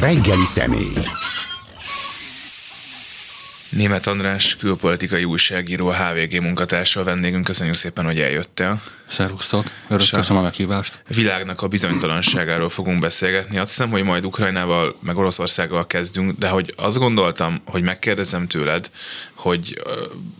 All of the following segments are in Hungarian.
Reggeli személy. Német András, külpolitikai újságíró, a HVG munkatársa a vendégünk. Köszönjük szépen, hogy eljöttél. Szervusztok, örök köszönöm a meghívást. Világnak a bizonytalanságáról fogunk beszélgetni. Azt hiszem, hogy majd Ukrajnával, meg Oroszországgal kezdünk, de hogy azt gondoltam, hogy megkérdezem tőled, hogy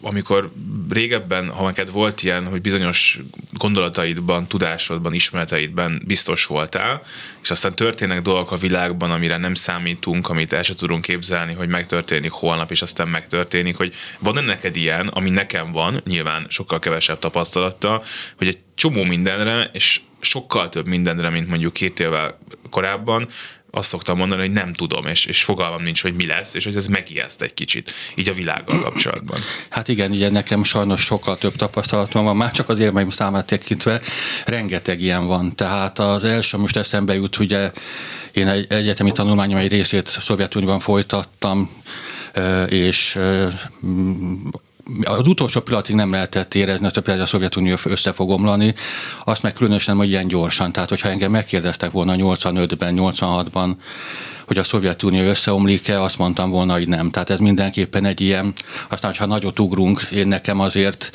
amikor régebben, ha neked volt ilyen, hogy bizonyos gondolataidban, tudásodban, ismereteidben biztos voltál, és aztán történnek dolgok a világban, amire nem számítunk, amit el sem tudunk képzelni, hogy megtörténik holnap, és aztán megtörténik, hogy van-e neked ilyen, ami nekem van, nyilván sokkal kevesebb tapasztalattal, hogy egy csomó mindenre, és sokkal több mindenre, mint mondjuk két évvel korábban, azt szoktam mondani, hogy nem tudom, és, és fogalmam nincs, hogy mi lesz, és hogy ez megijeszt egy kicsit, így a világgal kapcsolatban. Hát igen, ugye nekem sajnos sokkal több tapasztalatom van, már csak az érmeim számát tekintve, rengeteg ilyen van. Tehát az első most eszembe jut, ugye én egy egyetemi tanulmányom egy részét Szovjetunióban folytattam, és az utolsó pillanatig nem lehetett érezni, hogy például a Szovjetunió össze fog omlani, azt meg különösen, hogy ilyen gyorsan. Tehát, hogyha engem megkérdeztek volna 85-ben, 86-ban, hogy a Szovjetunió összeomlik-e, azt mondtam volna, hogy nem. Tehát ez mindenképpen egy ilyen, aztán, ha nagyot ugrunk, én nekem azért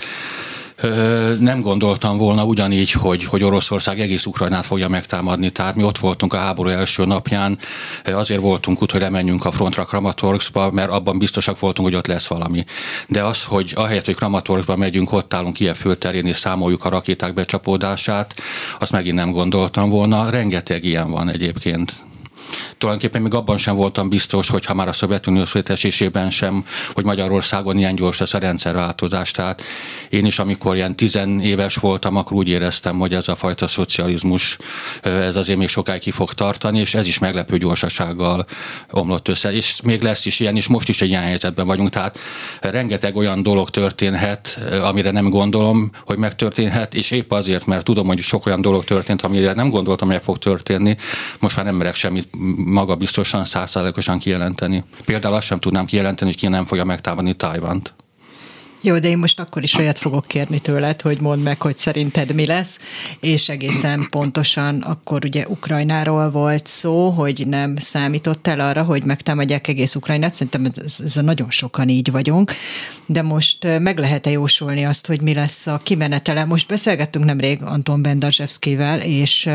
nem gondoltam volna ugyanígy, hogy, hogy Oroszország egész Ukrajnát fogja megtámadni. Tehát mi ott voltunk a háború első napján, azért voltunk úgy, hogy lemenjünk a frontra Kramatorskba, mert abban biztosak voltunk, hogy ott lesz valami. De az, hogy ahelyett, hogy Kramatorskba megyünk, ott állunk ilyen fölterén és számoljuk a rakéták becsapódását, azt megint nem gondoltam volna. Rengeteg ilyen van egyébként tulajdonképpen még abban sem voltam biztos, hogy ha már a Szovjetunió szétesésében sem, hogy Magyarországon ilyen gyors lesz a rendszerváltozás. Tehát én is, amikor ilyen tizenéves voltam, akkor úgy éreztem, hogy ez a fajta szocializmus, ez azért még sokáig ki fog tartani, és ez is meglepő gyorsasággal omlott össze. És még lesz is ilyen, és most is egy ilyen helyzetben vagyunk. Tehát rengeteg olyan dolog történhet, amire nem gondolom, hogy megtörténhet, és épp azért, mert tudom, hogy sok olyan dolog történt, amire nem gondoltam, hogy fog történni, most már nem merek semmit maga biztosan százszázalékosan kijelenteni. Például azt sem tudnám kijelenteni, hogy ki nem fogja megtámadni Tajvant. Jó, de én most akkor is olyat fogok kérni tőled, hogy mondd meg, hogy szerinted mi lesz, és egészen pontosan akkor ugye Ukrajnáról volt szó, hogy nem számított el arra, hogy megtámadják egész Ukrajnát, szerintem ez, ez nagyon sokan így vagyunk, de most meg lehet-e jósolni azt, hogy mi lesz a kimenetele? Most beszélgettünk nemrég Anton Bendarzsevszkivel, és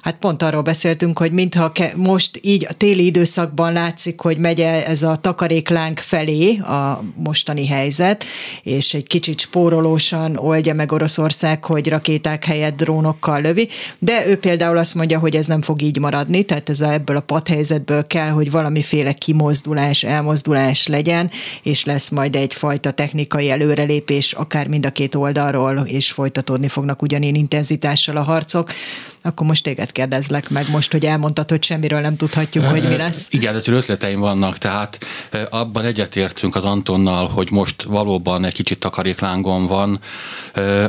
hát pont arról beszéltünk, hogy mintha most így a téli időszakban látszik, hogy megy ez a takaréklánk felé a mostani helyzet, és egy kicsit spórolósan oldja meg Oroszország, hogy rakéták helyett drónokkal lövi, de ő például azt mondja, hogy ez nem fog így maradni, tehát ez a, ebből a padhelyzetből kell, hogy valamiféle kimozdulás, elmozdulás legyen, és lesz majd egyfajta technikai előrelépés, akár mind a két oldalról, és folytatódni fognak ugyanilyen intenzitással a harcok akkor most téged kérdezlek meg most, hogy elmondtad, hogy semmiről nem tudhatjuk, hogy mi lesz. Igen, ezért ötleteim vannak, tehát abban egyetértünk az Antonnal, hogy most valóban egy kicsit takaréklángon van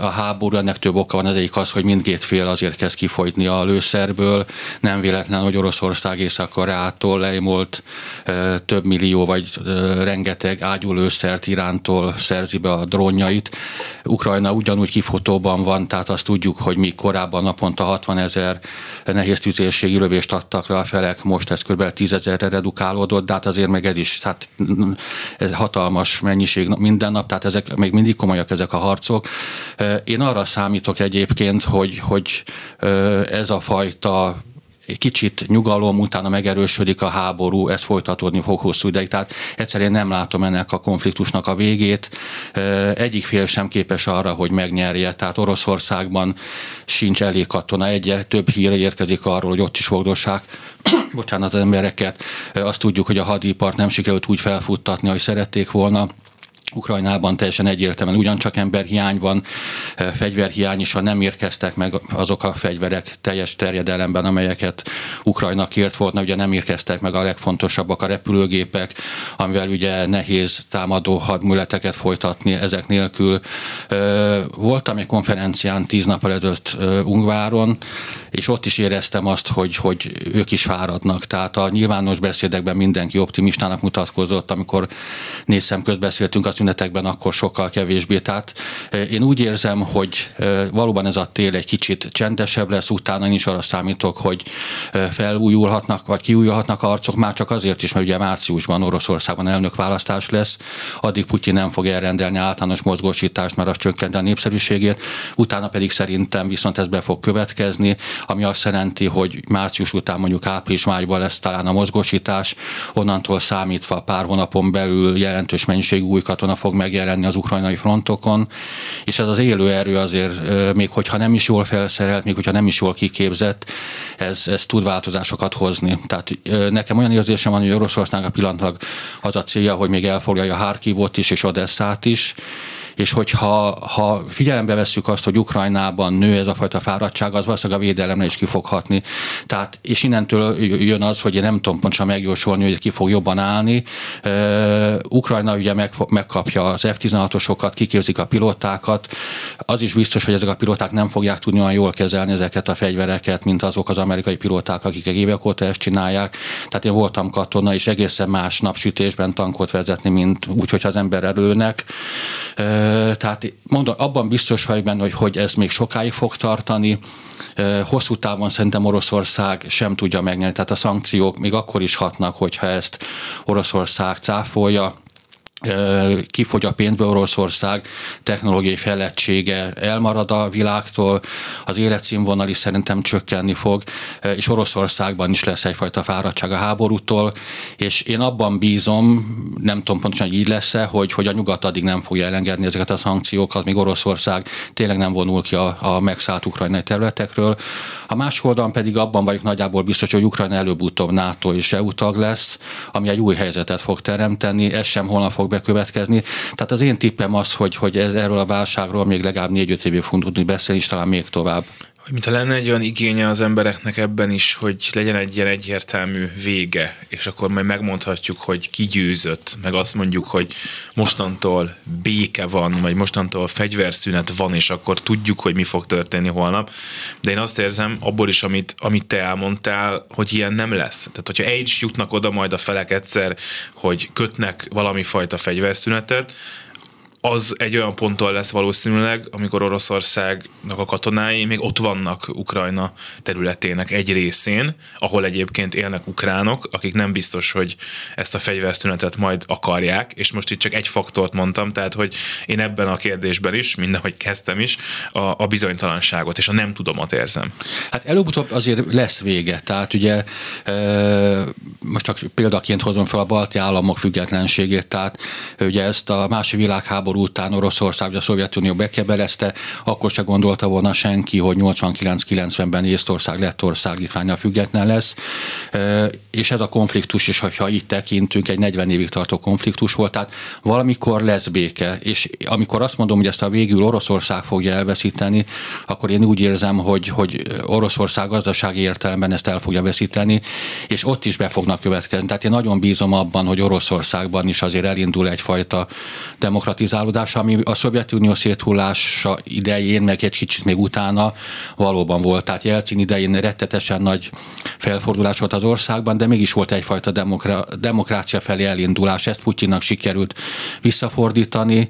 a háború, ennek több oka van, az egyik az, hogy mindkét fél azért kezd kifogyni a lőszerből, nem véletlen, hogy Oroszország Észak-Koreától leimolt több millió vagy rengeteg ágyulőszert Irántól szerzi be a drónjait. Ukrajna ugyanúgy kifotóban van, tehát azt tudjuk, hogy mi korábban naponta 60 ezer nehéz tüzérségi lövést adtak le a felek, most ez kb. 10 ezerre redukálódott, de hát azért meg ez is tehát ez hatalmas mennyiség minden nap, tehát ezek még mindig komolyak ezek a harcok. Én arra számítok egyébként, hogy, hogy ez a fajta egy kicsit nyugalom, utána megerősödik a háború, ez folytatódni fog hosszú ideig. Tehát egyszerűen nem látom ennek a konfliktusnak a végét. Egyik fél sem képes arra, hogy megnyerje. Tehát Oroszországban sincs elég katona. Egyre több hír érkezik arról, hogy ott is fogdossák bocsánat, az embereket. Azt tudjuk, hogy a hadipart nem sikerült úgy felfuttatni, ahogy szerették volna Ukrajnában teljesen egyértelműen ugyancsak emberhiány van, eh, fegyverhiány is van, nem érkeztek meg azok a fegyverek teljes terjedelemben, amelyeket Ukrajna kért volna, ugye nem érkeztek meg a legfontosabbak a repülőgépek, amivel ugye nehéz támadó hadműleteket folytatni ezek nélkül. Eh, voltam egy konferencián tíz nappal ezelőtt eh, Ungváron, és ott is éreztem azt, hogy, hogy ők is fáradnak. Tehát a nyilvános beszédekben mindenki optimistának mutatkozott, amikor négy közbeszéltünk, azt szünetekben akkor sokkal kevésbé. Tehát én úgy érzem, hogy valóban ez a tél egy kicsit csendesebb lesz, utána is arra számítok, hogy felújulhatnak, vagy kiújulhatnak arcok, már csak azért is, mert ugye márciusban Oroszországban elnökválasztás lesz, addig Putyin nem fog elrendelni általános mozgósítást, mert az csökkenti a népszerűségét, utána pedig szerintem viszont ez be fog következni, ami azt jelenti, hogy március után mondjuk április-májban lesz talán a mozgósítás, onnantól számítva pár hónapon belül jelentős mennyiségű új katona fog megjelenni az ukrajnai frontokon, és ez az élő erő azért, még hogyha nem is jól felszerelt, még hogyha nem is jól kiképzett, ez, ez tud változásokat hozni. Tehát nekem olyan érzésem van, hogy Oroszországnak pillanatlag az a célja, hogy még elfoglalja Harkivot is és Odesszát is, és hogyha ha figyelembe vesszük azt, hogy Ukrajnában nő ez a fajta fáradtság, az valószínűleg a védelemre is kifoghatni. Tehát, és innentől jön az, hogy én nem tudom pontosan megjósolni, hogy ki fog jobban állni. Ukrajna ugye meg, megkapja az F-16-osokat, kiképzik a pilótákat. Az is biztos, hogy ezek a pilóták nem fogják tudni olyan jól kezelni ezeket a fegyvereket, mint azok az amerikai pilóták, akik évek óta ezt csinálják. Tehát én voltam katona, és egészen más napsütésben tankot vezetni, mint úgy, hogy az ember előnek. Tehát mondom, abban biztos vagyok benne, hogy, hogy ez még sokáig fog tartani. Hosszú távon szerintem Oroszország sem tudja megnyerni, tehát a szankciók még akkor is hatnak, hogyha ezt Oroszország cáfolja kifogy a pénzbe Oroszország, technológiai fejlettsége elmarad a világtól, az életszínvonal is szerintem csökkenni fog, és Oroszországban is lesz egyfajta fáradtság a háborútól, és én abban bízom, nem tudom pontosan, hogy így lesz-e, hogy, hogy a nyugat addig nem fogja elengedni ezeket a szankciókat, míg Oroszország tényleg nem vonul ki a, a megszállt ukrajnai területekről. A másik oldalon pedig abban vagyok nagyjából biztos, hogy Ukrajna előbb-utóbb NATO és EU tag lesz, ami egy új helyzetet fog teremteni, ez sem holnap fog bekövetkezni. Tehát az én tippem az, hogy, hogy ez erről a válságról még legalább négy-öt évig fogunk tudni beszélni, és talán még tovább hogy mintha lenne egy olyan igénye az embereknek ebben is, hogy legyen egy ilyen egyértelmű vége, és akkor majd megmondhatjuk, hogy ki győzött, meg azt mondjuk, hogy mostantól béke van, vagy mostantól fegyverszünet van, és akkor tudjuk, hogy mi fog történni holnap. De én azt érzem, abból is, amit, amit te elmondtál, hogy ilyen nem lesz. Tehát, hogyha egy jutnak oda majd a felek egyszer, hogy kötnek valami fajta fegyverszünetet, az egy olyan ponton lesz valószínűleg, amikor Oroszországnak a katonái még ott vannak Ukrajna területének egy részén, ahol egyébként élnek ukránok, akik nem biztos, hogy ezt a fegyverszünetet majd akarják, és most itt csak egy faktort mondtam, tehát hogy én ebben a kérdésben is, mindenhogy kezdtem is, a, a bizonytalanságot és a nem tudomat érzem. Hát előbb-utóbb azért lesz vége, tehát ugye e, most csak példaként hozom fel a balti államok függetlenségét, tehát ugye ezt a második világháború háború után Oroszország vagy a Szovjetunió bekebelezte, akkor se gondolta volna senki, hogy 89-90-ben Észtország, Lettország, Litvánia független lesz. És ez a konfliktus is, hogyha itt tekintünk, egy 40 évig tartó konfliktus volt, tehát valamikor lesz béke. És amikor azt mondom, hogy ezt a végül Oroszország fogja elveszíteni, akkor én úgy érzem, hogy, hogy Oroszország gazdasági értelemben ezt el fogja veszíteni, és ott is be fognak következni. Tehát én nagyon bízom abban, hogy Oroszországban is azért elindul egyfajta demokratizálás, formálódása, ami a Szovjetunió széthullása idején, meg egy kicsit még utána valóban volt. Tehát Jelcin idején rettetesen nagy felfordulás volt az országban, de mégis volt egyfajta demokra- demokrácia felé elindulás. Ezt Putyinnak sikerült visszafordítani.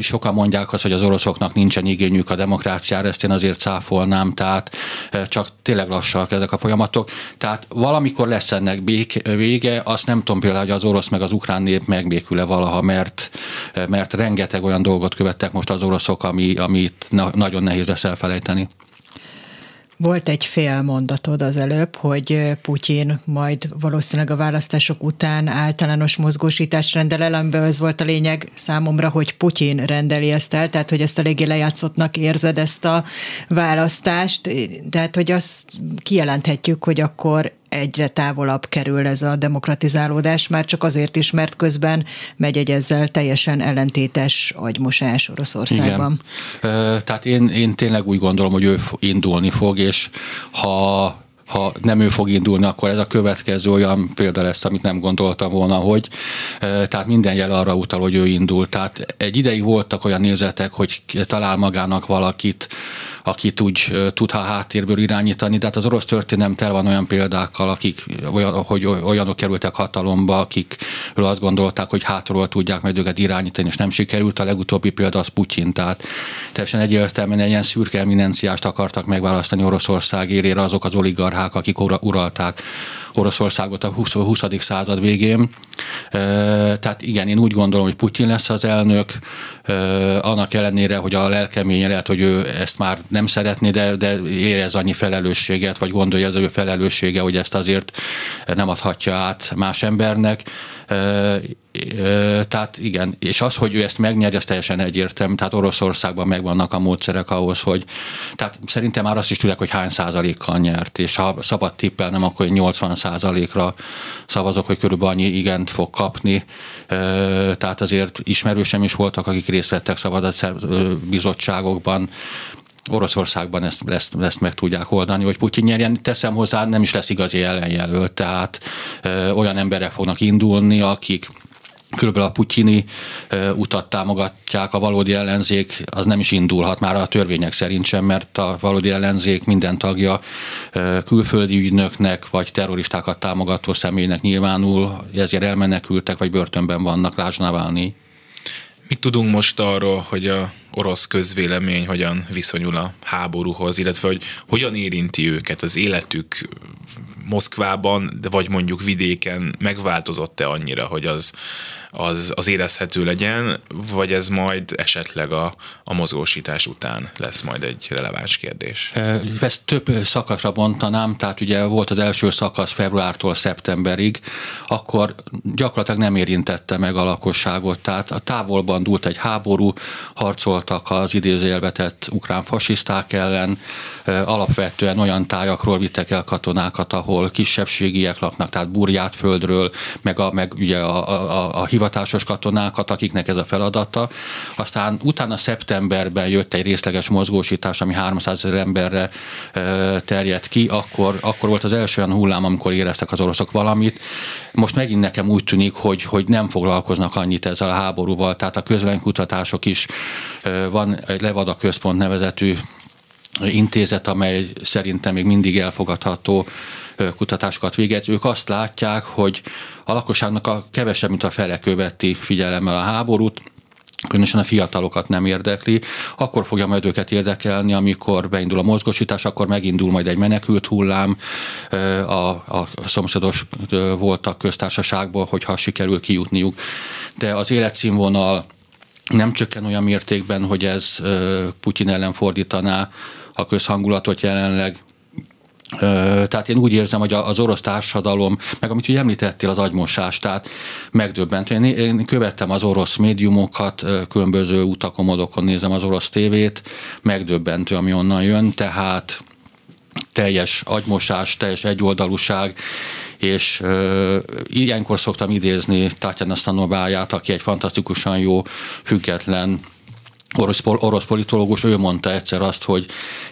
Sokan mondják azt, hogy az oroszoknak nincsen igényük a demokráciára, ezt én azért cáfolnám, tehát csak tényleg lassak ezek a folyamatok. Tehát valamikor lesz ennek vége, azt nem tudom például, hogy az orosz meg az ukrán nép megbékül-e valaha, mert mert rengeteg olyan dolgot követtek most az oroszok, ami, amit na, nagyon nehéz lesz elfelejteni. Volt egy fél mondatod az előbb, hogy Putyin majd valószínűleg a választások után általános mozgósítást rendel el, amiben az volt a lényeg számomra, hogy Putyin rendeli ezt el, tehát hogy ezt eléggé lejátszottnak érzed ezt a választást, tehát hogy azt kijelenthetjük, hogy akkor egyre távolabb kerül ez a demokratizálódás, már csak azért is, mert közben megy egy ezzel teljesen ellentétes agymosás Oroszországban. Igen. Tehát én, én tényleg úgy gondolom, hogy ő indulni fog, és ha ha nem ő fog indulni, akkor ez a következő olyan példa lesz, amit nem gondoltam volna, hogy tehát minden jel arra utal, hogy ő indul. Tehát egy ideig voltak olyan nézetek, hogy talál magának valakit, akit úgy tud a háttérből irányítani, de hát az orosz történelem tel van olyan példákkal, akik olyan, hogy olyanok kerültek hatalomba, akikről azt gondolták, hogy hátról tudják majd őket irányítani, és nem sikerült. A legutóbbi példa az Putyin, tehát teljesen egyértelműen egy ilyen szürke eminenciást akartak megválasztani Oroszország élére azok az oligarchák, akik uralták Oroszországot a 20. 20. század végén. Tehát igen, én úgy gondolom, hogy Putyin lesz az elnök, annak ellenére, hogy a lelkeménye lehet, hogy ő ezt már nem szeretné, de, de érez annyi felelősséget, vagy gondolja az ő felelőssége, hogy ezt azért nem adhatja át más embernek tehát igen, és az, hogy ő ezt megnyerje, az teljesen egyértelmű. Tehát Oroszországban megvannak a módszerek ahhoz, hogy tehát szerintem már azt is tudják, hogy hány százalékkal nyert, és ha szabad tippel nem, akkor 80 százalékra szavazok, hogy körülbelül annyi igent fog kapni. Tehát azért ismerősem is voltak, akik részt vettek bizottságokban, Oroszországban ezt, ezt, ezt meg tudják oldani, hogy Putyin nyerjen, teszem hozzá, nem is lesz igazi ellenjelölt, tehát ö, olyan emberek fognak indulni, akik körülbelül a putyini utat támogatják, a valódi ellenzék az nem is indulhat már a törvények szerint sem, mert a valódi ellenzék minden tagja külföldi ügynöknek vagy terroristákat támogató személynek nyilvánul, ezért elmenekültek vagy börtönben vannak, Navalnyi. Mit tudunk most arról, hogy a orosz közvélemény hogyan viszonyul a háborúhoz, illetve hogy hogyan érinti őket az életük Moszkvában, de vagy mondjuk vidéken megváltozott-e annyira, hogy az, az, az érezhető legyen, vagy ez majd esetleg a, a mozgósítás után lesz majd egy releváns kérdés? Ezt több szakaszra bontanám, tehát ugye volt az első szakasz februártól szeptemberig, akkor gyakorlatilag nem érintette meg a lakosságot, tehát a távolban dúlt egy háború, harcoltak az idézőjelvetett ukrán fasiszták ellen, alapvetően olyan tájakról vittek el katonákat, ahol kisebbségiek laknak, tehát burját földről, meg, a, meg ugye a, a, a hivatásos katonákat, akiknek ez a feladata. Aztán utána szeptemberben jött egy részleges mozgósítás, ami 300 ezer emberre terjedt ki, akkor, akkor volt az első olyan hullám, amikor éreztek az oroszok valamit. Most megint nekem úgy tűnik, hogy, hogy nem foglalkoznak annyit ezzel a háborúval, tehát a közvéleménykutatások is van egy Levada Központ nevezetű intézet, amely szerintem még mindig elfogadható kutatásokat végez. Ők azt látják, hogy a lakosságnak a kevesebb, mint a fele követi figyelemmel a háborút, különösen a fiatalokat nem érdekli, akkor fogja majd őket érdekelni, amikor beindul a mozgósítás, akkor megindul majd egy menekült hullám a, a szomszédos voltak köztársaságból, hogyha sikerül kijutniuk. De az életszínvonal nem csökken olyan mértékben, hogy ez Putyin ellen fordítaná a közhangulatot jelenleg. Tehát én úgy érzem, hogy az orosz társadalom, meg amit ugye említettél, az agymosás, tehát megdöbbentő. Én, én követtem az orosz médiumokat, különböző utakon, modokon nézem az orosz tévét, megdöbbentő, ami onnan jön, tehát teljes agymosás, teljes egyoldalúság, és uh, ilyenkor szoktam idézni Tatjana Stanováját, aki egy fantasztikusan jó, független orosz, orosz politológus, ő mondta egyszer azt, hogy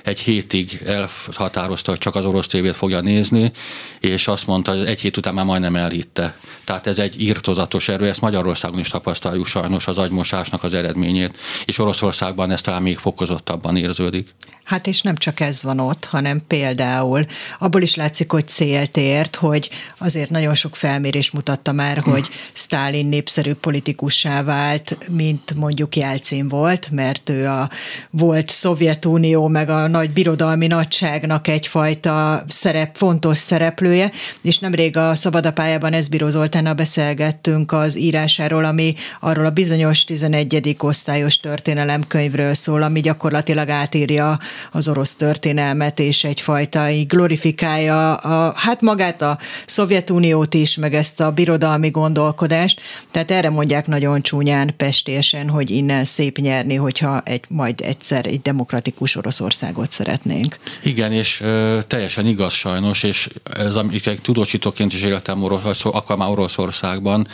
egy hétig elhatározta, hogy csak az orosz tévét fogja nézni, és azt mondta, hogy egy hét után már majdnem elhitte. Tehát ez egy írtozatos erő, ezt Magyarországon is tapasztaljuk sajnos az agymosásnak az eredményét, és Oroszországban ez talán még fokozottabban érződik. Hát és nem csak ez van ott, hanem például abból is látszik, hogy célt ért, hogy azért nagyon sok felmérés mutatta már, hogy Stálin népszerű politikussá vált, mint mondjuk Jelcin volt, mert ő a volt Szovjetunió meg a nagy birodalmi nagyságnak egyfajta szerep, fontos szereplője, és nemrég a Szabadapályában Eszbíró Zoltánnal beszélgettünk az írásáról, ami arról a bizonyos 11. osztályos történelemkönyvről szól, ami gyakorlatilag átírja az orosz történelmet, és egyfajta glorifikálja a, hát magát a Szovjetuniót is, meg ezt a birodalmi gondolkodást. Tehát erre mondják nagyon csúnyán, pestésen, hogy innen szép nyerni, hogyha egy, majd egyszer egy demokratikus Oroszországot szeretnénk. Igen, és ö, teljesen igaz sajnos, és ez egy tudósítóként is éltem Orosz, akkor már Oroszországban,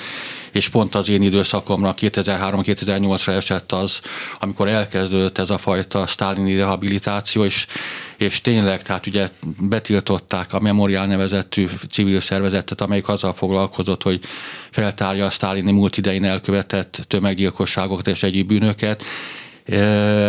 és pont az én időszakomra 2003-2008-ra esett az, amikor elkezdődött ez a fajta sztálini rehabilitáció, és, és tényleg, tehát ugye betiltották a Memorial nevezetű civil szervezetet, amelyik azzal foglalkozott, hogy feltárja a sztálini múlt idején elkövetett tömeggyilkosságokat és egyéb bűnöket,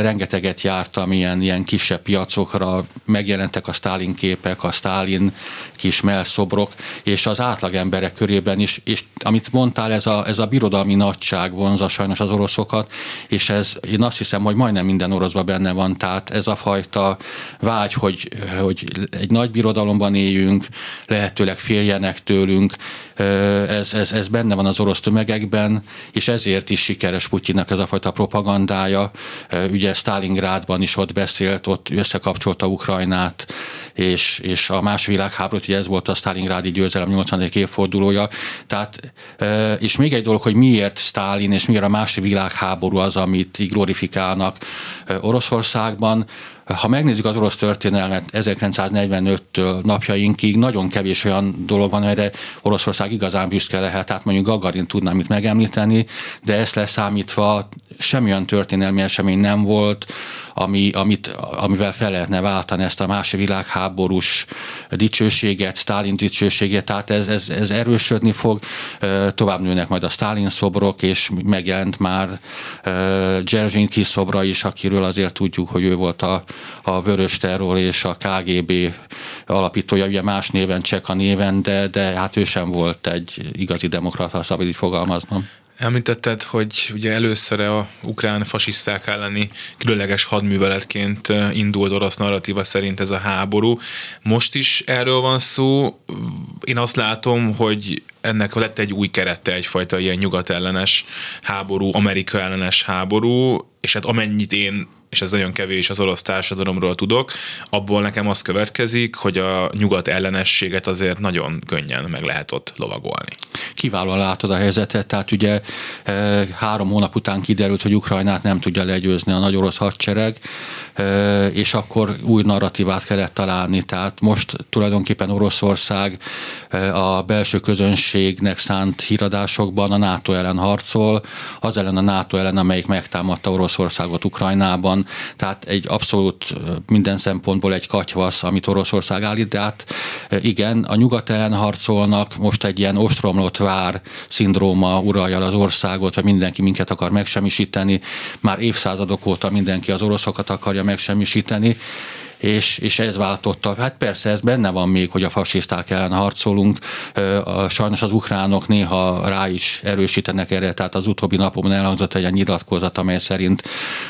rengeteget jártam ilyen, ilyen kisebb piacokra, megjelentek a Stalin képek, a Stalin kis mellszobrok, és az átlag emberek körében is, és amit mondtál, ez a, ez a birodalmi nagyság vonza sajnos az oroszokat, és ez én azt hiszem, hogy majdnem minden oroszban benne van, tehát ez a fajta vágy, hogy, hogy egy nagy birodalomban éljünk, lehetőleg féljenek tőlünk, ez, ez, ez benne van az orosz tömegekben, és ezért is sikeres Putyinak ez a fajta propagandája. Ugye Stalingrádban is ott beszélt, ott összekapcsolta Ukrajnát, és, és a más világháborút, ugye ez volt a Stalingrádi győzelem 80. évfordulója. Tehát, és még egy dolog, hogy miért Stalin és miért a második világháború az, amit így glorifikálnak Oroszországban, ha megnézzük az orosz történelmet 1945-től napjainkig, nagyon kevés olyan dolog van, amire Oroszország igazán büszke lehet. Tehát mondjuk Gagarin tudnám itt megemlíteni, de ezt leszámítva semmilyen történelmi esemény nem volt, ami, amit, amivel fel lehetne váltani ezt a második világháborús dicsőséget, Stalin dicsőséget, tehát ez, ez, ez erősödni fog, tovább nőnek majd a Stalin szobrok, és megjelent már Dzerzsinki szobra is, akiről azért tudjuk, hogy ő volt a, a Vörös Terror és a KGB alapítója, ugye más néven, Cseka néven, de, de hát ő sem volt egy igazi demokrata, szabad így fogalmaznom. Említetted, hogy ugye először a ukrán fasiszták elleni különleges hadműveletként indult orosz narratíva szerint ez a háború. Most is erről van szó. Én azt látom, hogy ennek lett egy új kerete, egyfajta ilyen nyugatellenes háború, Amerika ellenes háború, és hát amennyit én és ez nagyon kevés az orosz társadalomról tudok, abból nekem az következik, hogy a nyugat ellenességet azért nagyon könnyen meg lehet ott lovagolni. Kiválóan látod a helyzetet, tehát ugye e, három hónap után kiderült, hogy Ukrajnát nem tudja legyőzni a nagy orosz hadsereg, e, és akkor új narratívát kellett találni, tehát most tulajdonképpen Oroszország e, a belső közönségnek szánt híradásokban a NATO ellen harcol, az ellen a NATO ellen, amelyik megtámadta Oroszországot Ukrajnában, van, tehát egy abszolút minden szempontból egy katyvasz, amit Oroszország állít, de hát igen, a nyugat ellen harcolnak, most egy ilyen ostromlott vár szindróma uralja az országot, hogy mindenki minket akar megsemmisíteni, már évszázadok óta mindenki az oroszokat akarja megsemmisíteni, és, és ez váltotta. Hát persze ez benne van még, hogy a fasiszták ellen harcolunk. Sajnos az ukránok néha rá is erősítenek erre, tehát az utóbbi napokban elhangzott egy nyilatkozat, amely szerint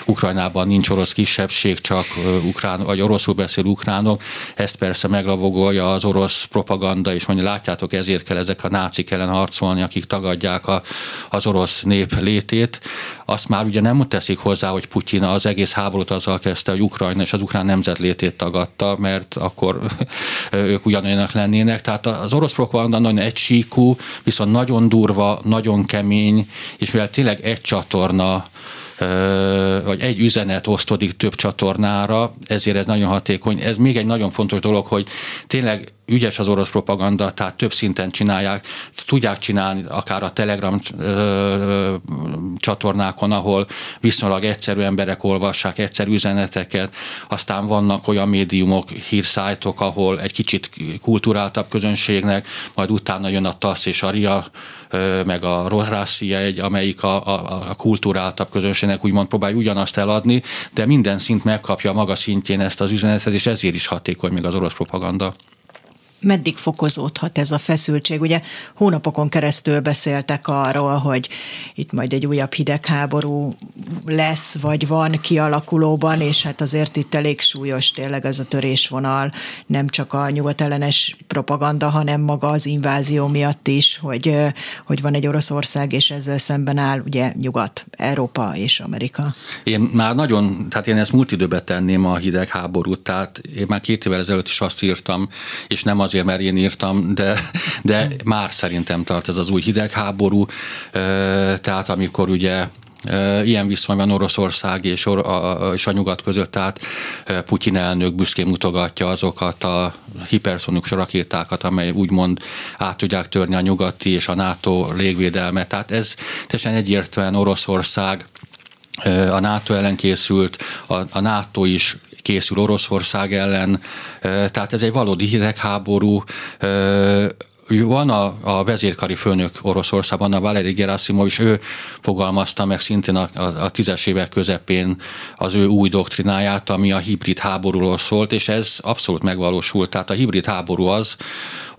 Ukrajnában nincs orosz kisebbség, csak ukrán, vagy oroszul beszél ukránok. Ezt persze meglavogolja az orosz propaganda, és mondja, látjátok, ezért kell ezek a nácik ellen harcolni, akik tagadják a, az orosz nép létét. Azt már ugye nem teszik hozzá, hogy Putyin az egész háborút azzal kezdte, hogy Ukrajna és az ukrán nemzet létét tagadta, mert akkor ők ugyanolyanak lennének. Tehát az orosz propaganda nagyon egysíkú, viszont nagyon durva, nagyon kemény, és mivel tényleg egy csatorna vagy egy üzenet osztodik több csatornára, ezért ez nagyon hatékony. Ez még egy nagyon fontos dolog, hogy tényleg ügyes az orosz propaganda, tehát több szinten csinálják, tudják csinálni akár a Telegram ö, csatornákon, ahol viszonylag egyszerű emberek olvassák egyszerű üzeneteket, aztán vannak olyan médiumok, hírszájtok, ahol egy kicsit kulturáltabb közönségnek, majd utána jön a TASZ és a RIA, ö, meg a Rohrászia egy, amelyik a, a, a kulturáltabb közönségnek úgymond próbálja ugyanazt eladni, de minden szint megkapja a maga szintjén ezt az üzenetet, és ezért is hatékony még az orosz propaganda meddig fokozódhat ez a feszültség? Ugye hónapokon keresztül beszéltek arról, hogy itt majd egy újabb hidegháború lesz, vagy van kialakulóban, és hát azért itt elég súlyos tényleg ez a törésvonal, nem csak a nyugatellenes propaganda, hanem maga az invázió miatt is, hogy, hogy van egy Oroszország, és ezzel szemben áll ugye Nyugat, Európa és Amerika. Én már nagyon, tehát én ezt múlt időben tenném a hidegháborút, tehát én már két évvel ezelőtt is azt írtam, és nem az azért, mert én írtam, de, de már szerintem tart ez az új hidegháború, tehát amikor ugye Ilyen viszony van Oroszország és a, és a nyugat között, tehát Putyin elnök büszkén mutogatja azokat a hiperszonikus rakétákat, amely úgymond át tudják törni a nyugati és a NATO légvédelmet. Tehát ez teljesen egyértelműen Oroszország a NATO ellen készült, a, a NATO is készül Oroszország ellen, tehát ez egy valódi hidegháború, van a, a vezérkari főnök Oroszországban, a Valeri Gerasimov, és ő fogalmazta meg szintén a, a, a tízes évek közepén az ő új doktrináját, ami a hibrid háborúról szólt, és ez abszolút megvalósult. Tehát a hibrid háború az,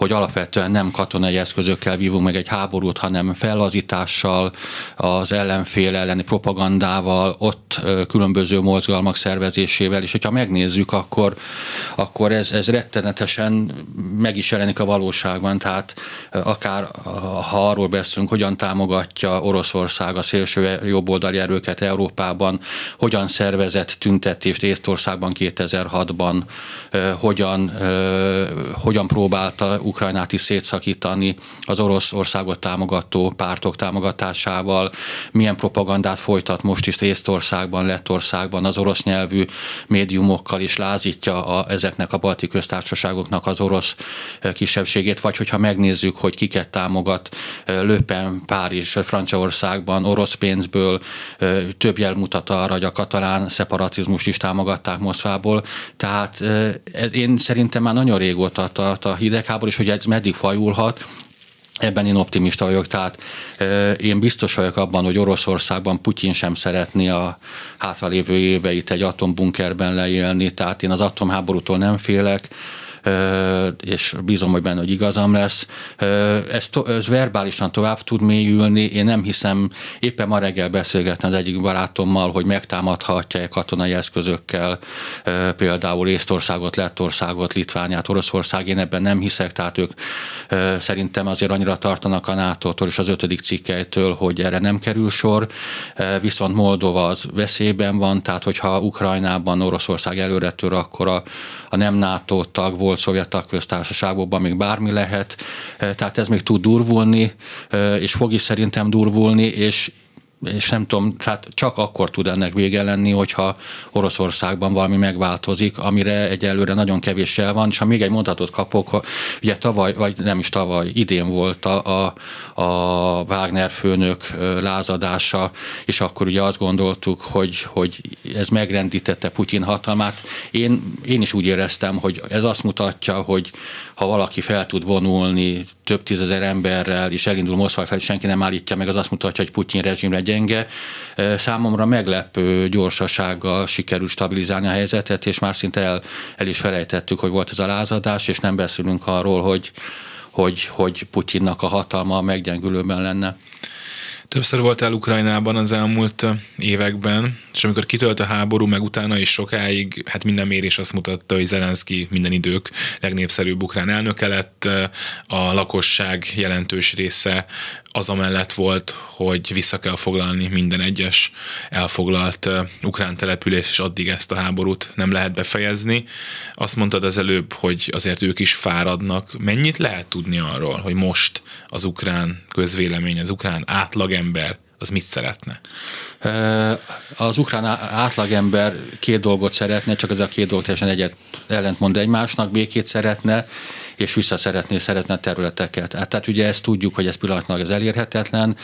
hogy alapvetően nem katonai eszközökkel vívunk meg egy háborút, hanem fellazítással, az ellenfél elleni propagandával, ott különböző mozgalmak szervezésével, és hogyha megnézzük, akkor, akkor ez, ez rettenetesen meg is jelenik a valóságban, tehát akár ha arról beszélünk, hogyan támogatja Oroszország a szélső jobboldali erőket Európában, hogyan szervezett tüntetést Észtországban 2006-ban, hogyan, hogyan próbálta Ukrajnát is szétszakítani az Oroszországot támogató pártok támogatásával, milyen propagandát folytat most is Észtországban, Lettországban? Az orosz nyelvű médiumokkal is lázítja a, ezeknek a balti köztársaságoknak az orosz kisebbségét, vagy hogyha megnézzük, hogy kiket támogat Löpen, Párizs, Franciaországban orosz pénzből, több jel mutat arra, hogy a katalán szeparatizmust is támogatták Moszkvából. Tehát ez én szerintem már nagyon régóta tart a hidegháború, és hogy ez meddig fajulhat, Ebben én optimista vagyok, tehát én biztos vagyok abban, hogy Oroszországban Putyin sem szeretné a hátralévő éveit egy atombunkerben leélni, tehát én az atomháborútól nem félek, és bízom, hogy benne, hogy igazam lesz. Ez, to, ez verbálisan tovább tud mélyülni. Én nem hiszem, éppen ma reggel beszélgettem az egyik barátommal, hogy megtámadhatja katonai eszközökkel például Észtországot, Lettországot, Litvániát, Oroszország. Én ebben nem hiszek, tehát ők szerintem azért annyira tartanak a NATO-tól és az ötödik cikkelytől, hogy erre nem kerül sor. Viszont Moldova az veszélyben van, tehát hogyha Ukrajnában Oroszország előre tör, akkor a, a nem NATO tag volt szovjet tagköztársaságokban még bármi lehet, tehát ez még tud durvulni, és fog is szerintem durvulni, és és nem tudom, tehát csak akkor tud ennek vége lenni, hogyha Oroszországban valami megváltozik, amire egyelőre nagyon kevés el van, és ha még egy mondatot kapok, ugye tavaly, vagy nem is tavaly, idén volt a, a, a Wagner főnök lázadása, és akkor ugye azt gondoltuk, hogy, hogy ez megrendítette Putyin hatalmát. Én, én is úgy éreztem, hogy ez azt mutatja, hogy ha valaki fel tud vonulni több tízezer emberrel, és elindul Moszkva fel, senki nem állítja meg, az azt mutatja, hogy Putyin rezsimre gyenge. Számomra meglepő gyorsasággal sikerül stabilizálni a helyzetet, és már szinte el, el is felejtettük, hogy volt ez a lázadás, és nem beszélünk arról, hogy, hogy, hogy Putyinnak a hatalma meggyengülőben lenne. Többször voltál Ukrajnában az elmúlt években, és amikor kitölt a háború, meg utána is sokáig, hát minden mérés azt mutatta, hogy Zelenszky minden idők legnépszerűbb ukrán elnöke lett, a lakosság jelentős része az amellett volt, hogy vissza kell foglalni minden egyes elfoglalt ukrán település, és addig ezt a háborút nem lehet befejezni. Azt mondtad az előbb, hogy azért ők is fáradnak. Mennyit lehet tudni arról, hogy most az ukrán közvélemény, az ukrán átlagember az mit szeretne? Az ukrán átlagember két dolgot szeretne, csak ez a két dolog teljesen egyet ellentmond egymásnak, békét szeretne, és vissza szeretné szerezni a területeket. Tehát ugye ezt tudjuk, hogy ez pillanatnyilag ez elérhetetlen.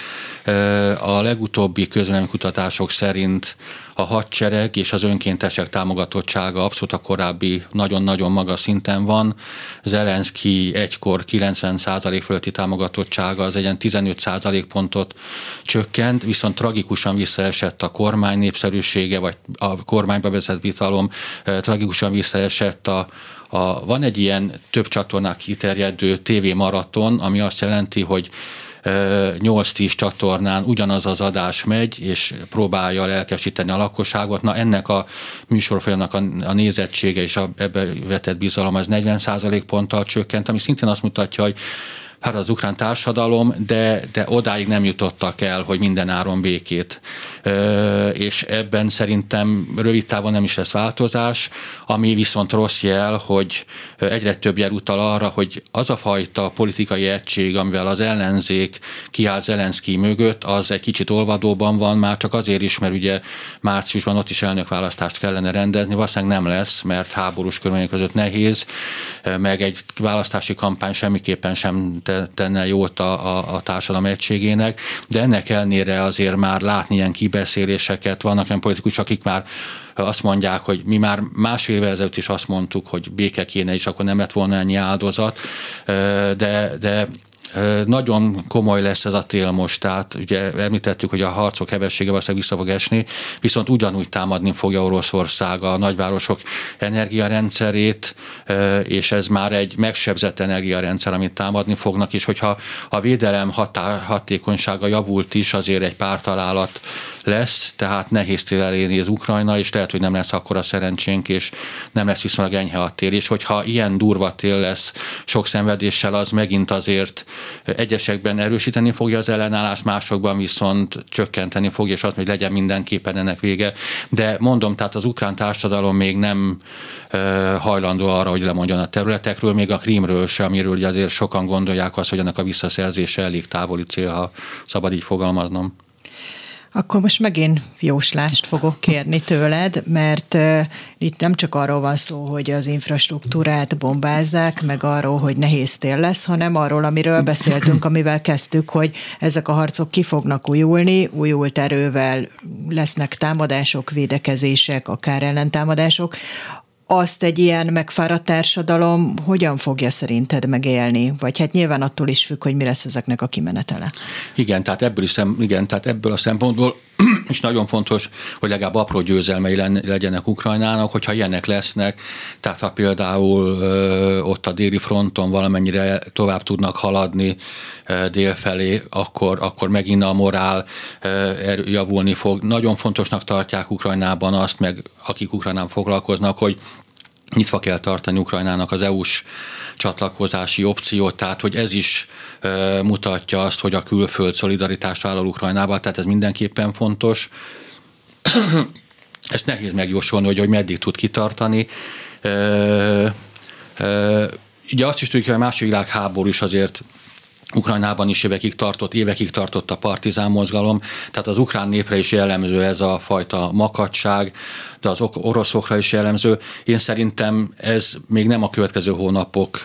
A legutóbbi közleménykutatások szerint a hadsereg és az önkéntesek támogatottsága abszolút a korábbi nagyon-nagyon magas szinten van. Zelenszky egykor 90% fölötti támogatottsága az egy 15% pontot csökkent, viszont tragikusan visszaesett a kormány népszerűsége, vagy a kormányba vezet vitalom, tragikusan visszaesett a, a, van egy ilyen több csatornák kiterjedő tévémaraton, ami azt jelenti, hogy 8-10 csatornán ugyanaz az adás megy, és próbálja lelkesíteni a lakosságot. Na ennek a műsorfolyamnak a, a nézettsége és a, ebbe vetett bizalom az 40% ponttal csökkent, ami szintén azt mutatja, hogy hát az ukrán társadalom, de, de odáig nem jutottak el, hogy minden áron békét. És ebben szerintem rövid távon nem is lesz változás, ami viszont rossz jel, hogy egyre több jel utal arra, hogy az a fajta politikai egység, amivel az ellenzék kiáll Zelenszky mögött, az egy kicsit olvadóban van, már csak azért is, mert ugye márciusban ott is elnökválasztást kellene rendezni, valószínűleg nem lesz, mert háborús körülmények között nehéz, meg egy választási kampány semmiképpen sem te tenne jót a, a, a társadalom egységének, de ennek ellenére azért már látni ilyen kibeszéléseket, vannak olyan politikusok, akik már azt mondják, hogy mi már másfél évvel ezelőtt is azt mondtuk, hogy béke kéne, és akkor nem lett volna ennyi áldozat, de, de nagyon komoly lesz ez a tél most, tehát ugye említettük, hogy a harcok hevessége valószínűleg vissza fog esni, viszont ugyanúgy támadni fogja Oroszország a nagyvárosok energiarendszerét, és ez már egy megsebzett energiarendszer, amit támadni fognak, és hogyha a védelem hatá, hatékonysága javult is, azért egy pár találat lesz, tehát nehéz tél elérni az Ukrajna, és lehet, hogy nem lesz akkora szerencsénk, és nem lesz viszonylag enyhe a tél. És hogyha ilyen durva tél lesz sok szenvedéssel, az megint azért egyesekben erősíteni fogja az ellenállás, másokban viszont csökkenteni fogja, és az, hogy legyen mindenképpen ennek vége. De mondom, tehát az ukrán társadalom még nem hajlandó arra, hogy lemondjon a területekről, még a Krímről se, amiről azért sokan gondolják azt, hogy ennek a visszaszerzése elég távoli cél, ha szabad így fogalmaznom. Akkor most megint jóslást fogok kérni tőled, mert itt nem csak arról van szó, hogy az infrastruktúrát bombázzák, meg arról, hogy nehéz tél lesz, hanem arról, amiről beszéltünk, amivel kezdtük, hogy ezek a harcok ki fognak újulni, újult erővel lesznek támadások, védekezések, akár ellentámadások azt egy ilyen megfáradt társadalom hogyan fogja szerinted megélni? Vagy hát nyilván attól is függ, hogy mi lesz ezeknek a kimenetele. Igen, tehát ebből, is szem, igen, tehát ebből a szempontból és nagyon fontos, hogy legalább apró győzelmei legyenek Ukrajnának, hogyha ilyenek lesznek, tehát ha például ott a déli fronton valamennyire tovább tudnak haladni ö, délfelé, akkor, akkor megint a morál ö, javulni fog. Nagyon fontosnak tartják Ukrajnában azt, meg akik Ukrajnán foglalkoznak, hogy nyitva kell tartani Ukrajnának az EU-s csatlakozási opciót, tehát hogy ez is e, mutatja azt, hogy a külföld szolidaritást vállal Ukrajnába, tehát ez mindenképpen fontos. Ezt nehéz megjósolni, hogy, hogy meddig tud kitartani. E, e, ugye azt is tudjuk, hogy a második világháború is azért Ukrajnában is évekig tartott, évekig tartott a partizán mozgalom, tehát az ukrán népre is jellemző ez a fajta makadság, de az oroszokra is jellemző. Én szerintem ez még nem a következő hónapok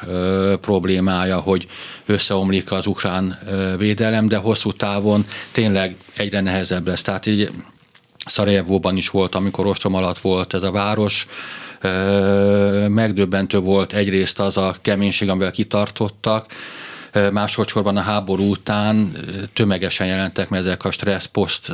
problémája, hogy összeomlik az ukrán védelem, de hosszú távon tényleg egyre nehezebb lesz. Tehát így Szarajevóban is volt, amikor ostrom alatt volt ez a város, megdöbbentő volt egyrészt az a keménység, amivel kitartottak, másodszorban a háború után tömegesen jelentek meg ezek a stressz, poszt,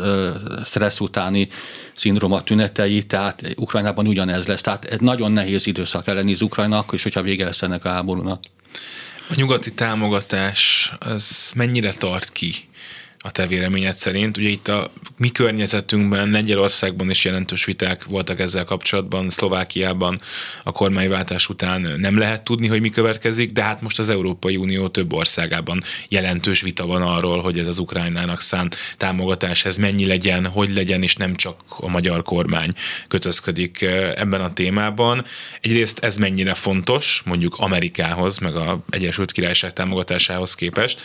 stressz utáni szindróma tünetei, tehát Ukrajnában ugyanez lesz. Tehát ez nagyon nehéz időszak lenni Ukrajnak, és hogyha vége lesz ennek a háborúnak. A nyugati támogatás, az mennyire tart ki? a te véleményed szerint. Ugye itt a mi környezetünkben, Lengyelországban is jelentős viták voltak ezzel kapcsolatban, Szlovákiában a kormányváltás után nem lehet tudni, hogy mi következik, de hát most az Európai Unió több országában jelentős vita van arról, hogy ez az Ukrajnának szán támogatás, ez mennyi legyen, hogy legyen, és nem csak a magyar kormány kötözködik ebben a témában. Egyrészt ez mennyire fontos, mondjuk Amerikához, meg a Egyesült Királyság támogatásához képest,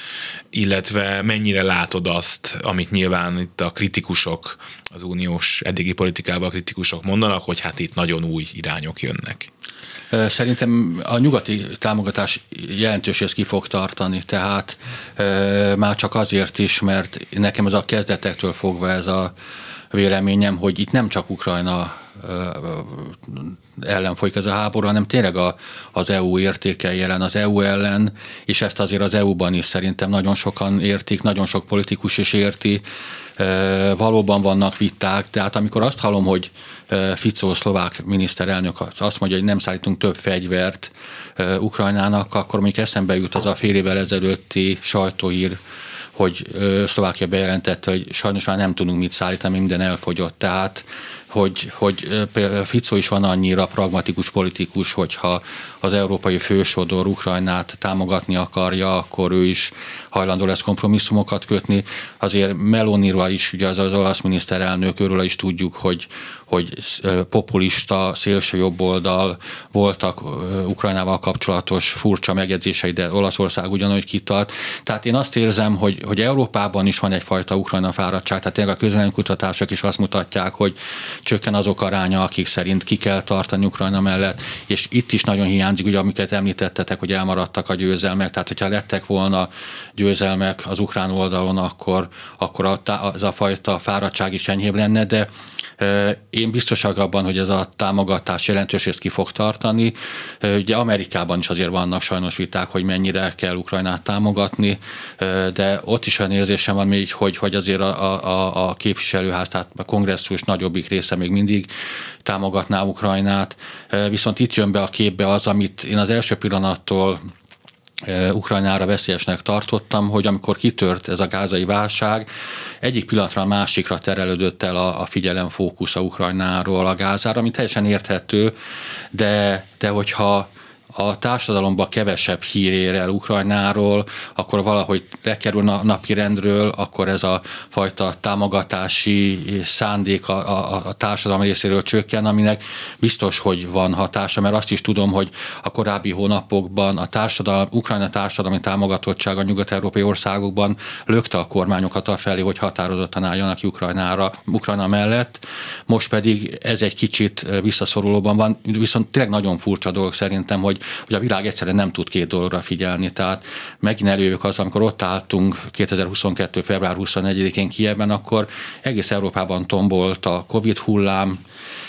illetve mennyire látod azt, amit nyilván itt a kritikusok, az uniós eddigi politikával kritikusok mondanak, hogy hát itt nagyon új irányok jönnek. Szerintem a nyugati támogatás jelentős ki fog tartani, tehát már csak azért is, mert nekem ez a kezdetektől fogva ez a véleményem, hogy itt nem csak Ukrajna ellen folyik ez a háború, hanem tényleg a, az EU értékei jelen az EU ellen, és ezt azért az EU-ban is szerintem nagyon sokan értik, nagyon sok politikus is érti, valóban vannak viták, tehát amikor azt hallom, hogy Ficó szlovák miniszterelnök azt mondja, hogy nem szállítunk több fegyvert Ukrajnának, akkor még eszembe jut az a fél évvel ezelőtti sajtóír, hogy Szlovákia bejelentette, hogy sajnos már nem tudunk mit szállítani, minden elfogyott. Tehát hogy, hogy például Fico is van annyira pragmatikus politikus, hogyha az európai fősodor Ukrajnát támogatni akarja, akkor ő is hajlandó lesz kompromisszumokat kötni. Azért Meloniról is, ugye az, az olasz miniszterelnök, őről is tudjuk, hogy, hogy populista, szélső jobboldal voltak Ukrajnával kapcsolatos furcsa megjegyzései, de Olaszország ugyanúgy kitart. Tehát én azt érzem, hogy, hogy Európában is van egyfajta Ukrajna fáradtság, tehát tényleg a kutatások is azt mutatják, hogy csökken azok aránya, akik szerint ki kell tartani Ukrajna mellett, és itt is nagyon hiányzik, ugye amiket említettetek, hogy elmaradtak a győzelmek, tehát hogyha lettek volna győzelmek az ukrán oldalon, akkor, akkor a, az a fajta fáradtság is enyhébb lenne, de én biztosak abban, hogy ez a támogatás jelentős részt ki fog tartani. Ugye Amerikában is azért vannak sajnos viták, hogy mennyire kell Ukrajnát támogatni, de ott is olyan érzésem van még, hogy, hogy azért a, a, a képviselőház, tehát a kongresszus nagyobbik része még mindig támogatná Ukrajnát. Viszont itt jön be a képbe az, amit én az első pillanattól Ukrajnára veszélyesnek tartottam, hogy amikor kitört ez a gázai válság, egyik pillanatra a másikra terelődött el a, a figyelem fókusza Ukrajnáról a gázára, ami teljesen érthető, de, de hogyha a társadalomban kevesebb hír ér el Ukrajnáról, akkor valahogy lekerül a napi rendről, akkor ez a fajta támogatási szándék a, a, a társadalom részéről csökken, aminek biztos, hogy van hatása, mert azt is tudom, hogy a korábbi hónapokban a társadalom, Ukrajna társadalmi támogatottság a nyugat-európai országokban lökte a kormányokat a felé, hogy határozottan álljanak Ukrajnára, Ukrajna mellett. Most pedig ez egy kicsit visszaszorulóban van, viszont tényleg nagyon furcsa dolog szerintem, hogy hogy a világ egyszerűen nem tud két dologra figyelni. Tehát megint előjövök az, amikor ott álltunk 2022. február 24-én Kievben, akkor egész Európában tombolt a Covid hullám,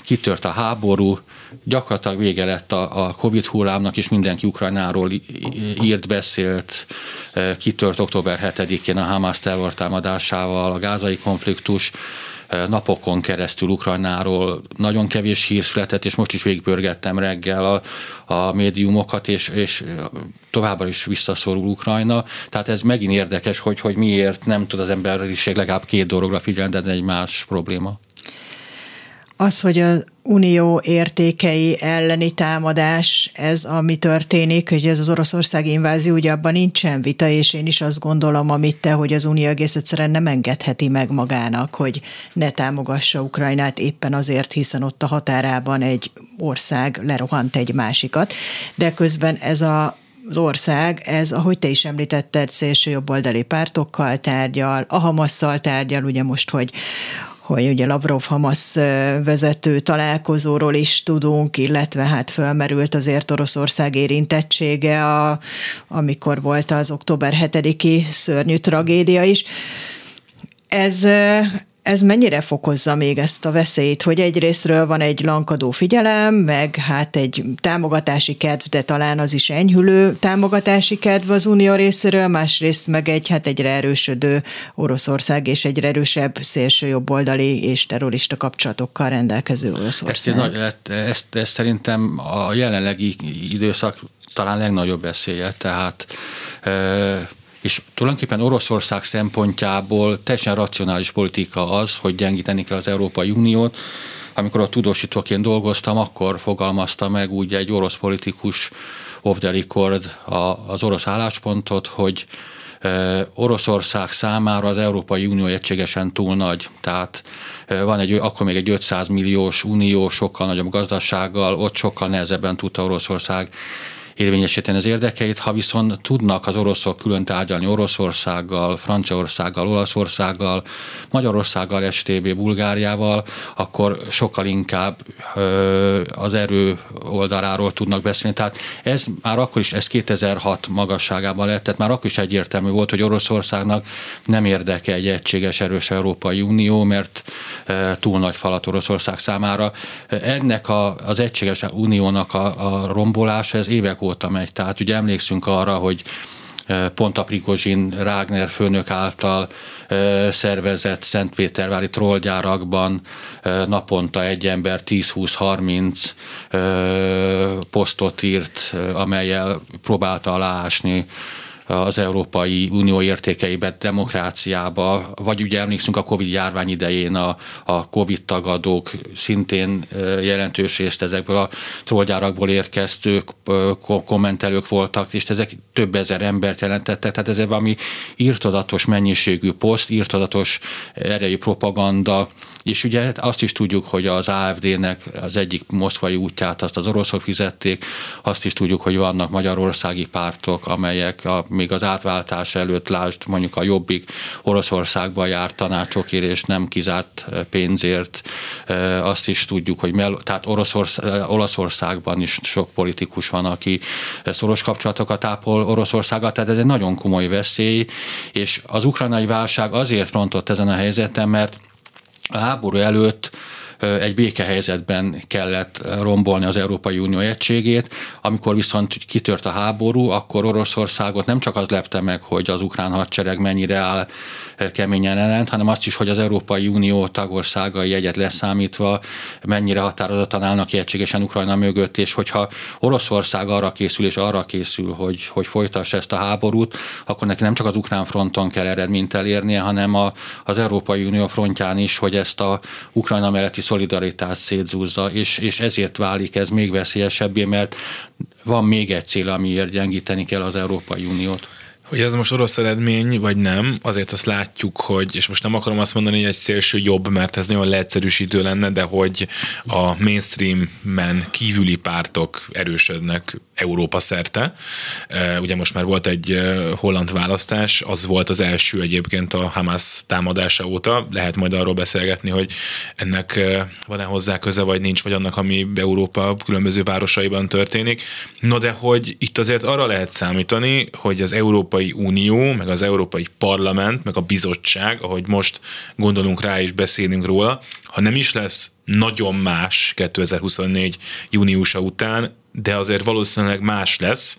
kitört a háború, gyakorlatilag vége lett a, a Covid hullámnak, és mindenki Ukrajnáról írt, beszélt, kitört október 7-én a Hamas terrortámadásával, a gázai konfliktus, napokon keresztül Ukrajnáról nagyon kevés hír született, és most is végigbörgettem reggel a, a médiumokat, és, és továbbra is visszaszorul Ukrajna. Tehát ez megint érdekes, hogy, hogy miért nem tud az emberiség legalább két dologra figyelni, de ez egy más probléma. Az, hogy az unió értékei elleni támadás, ez ami történik, hogy ez az oroszországi invázió, ugye abban nincsen vita, és én is azt gondolom, amit te, hogy az unió egész egyszerűen nem engedheti meg magának, hogy ne támogassa Ukrajnát éppen azért, hiszen ott a határában egy ország lerohant egy másikat, de közben ez a az ország, ez, ahogy te is említetted, szélső jobboldali pártokkal tárgyal, a Hamasszal tárgyal, ugye most, hogy hogy ugye Lavrov-Hamasz vezető találkozóról is tudunk, illetve hát fölmerült azért Oroszország érintettsége, a, amikor volt az október 7-i szörnyű tragédia is. Ez, ez mennyire fokozza még ezt a veszélyt, hogy egyrésztről van egy lankadó figyelem, meg hát egy támogatási kedv, de talán az is enyhülő támogatási kedv az unió részéről, másrészt meg egy hát egyre erősödő Oroszország és egyre erősebb szélső jobboldali és terrorista kapcsolatokkal rendelkező Oroszország. Ezt, ezt, ezt, szerintem a jelenlegi időszak talán legnagyobb veszélye, tehát és tulajdonképpen Oroszország szempontjából teljesen racionális politika az, hogy gyengíteni kell az Európai Uniót. Amikor a tudósítóként dolgoztam, akkor fogalmazta meg úgy egy orosz politikus off the record az orosz álláspontot, hogy Oroszország számára az Európai Unió egységesen túl nagy. Tehát van egy, akkor még egy 500 milliós unió, sokkal nagyobb gazdasággal, ott sokkal nehezebben tudta Oroszország érvényesíteni az érdekeit. Ha viszont tudnak az oroszok külön tárgyalni Oroszországgal, Franciaországgal, Olaszországgal, Magyarországgal, STB, Bulgáriával, akkor sokkal inkább az erő oldaláról tudnak beszélni. Tehát ez már akkor is, ez 2006 magasságában lett, tehát már akkor is egyértelmű volt, hogy Oroszországnak nem érdeke egy egységes, erős Európai Unió, mert túl nagy falat Oroszország számára. Ennek a, az egységes uniónak a, a rombolása, ez évek óta megy. Tehát ugye emlékszünk arra, hogy pont a Prigozsin Rágner főnök által szervezett Szentpétervári trollgyárakban naponta egy ember 10-20-30 posztot írt, amelyel próbálta aláásni az Európai Unió értékeibe, demokráciába, vagy ugye emlékszünk a Covid járvány idején a, a Covid tagadók szintén jelentős részt ezekből a trollgyárakból érkeztők, kommentelők voltak, és ezek több ezer embert jelentettek, tehát ez valami írtodatos mennyiségű poszt, írtodatos erejű propaganda, és ugye azt is tudjuk, hogy az AFD-nek az egyik moszkvai útját azt az oroszok fizették, azt is tudjuk, hogy vannak magyarországi pártok, amelyek a még az átváltás előtt lásd mondjuk a Jobbik Oroszországba járt tanácsokért nem kizárt pénzért. Azt is tudjuk, hogy mell- tehát Oroszország, Olaszországban is sok politikus van, aki szoros kapcsolatokat ápol Oroszországgal, tehát ez egy nagyon komoly veszély, és az ukrajnai válság azért rontott ezen a helyzeten, mert a háború előtt egy békehelyzetben kellett rombolni az Európai Unió egységét. Amikor viszont kitört a háború, akkor Oroszországot nem csak az lepte meg, hogy az ukrán hadsereg mennyire áll keményen ellent, hanem azt is, hogy az Európai Unió tagországai egyet leszámítva mennyire határozottan állnak egységesen Ukrajna mögött, és hogyha Oroszország arra készül és arra készül, hogy, hogy folytassa ezt a háborút, akkor neki nem csak az ukrán fronton kell eredményt elérnie, hanem a, az Európai Unió frontján is, hogy ezt a Ukrajna melletti szolidaritást szétzúzza, és, és ezért válik ez még veszélyesebbé, mert van még egy cél, amiért gyengíteni kell az Európai Uniót. Hogy ez most orosz eredmény, vagy nem, azért azt látjuk, hogy, és most nem akarom azt mondani, hogy egy szélső jobb, mert ez nagyon leegyszerűsítő lenne, de hogy a mainstreammen kívüli pártok erősödnek Európa szerte. Ugye most már volt egy holland választás, az volt az első egyébként a Hamas támadása óta. Lehet majd arról beszélgetni, hogy ennek van-e hozzá köze, vagy nincs, vagy annak, ami Európa különböző városaiban történik. No de hogy itt azért arra lehet számítani, hogy az Európai Unió, meg az Európai Parlament, meg a bizottság, ahogy most gondolunk rá és beszélünk róla, ha nem is lesz nagyon más 2024 júniusa után, de azért valószínűleg más lesz,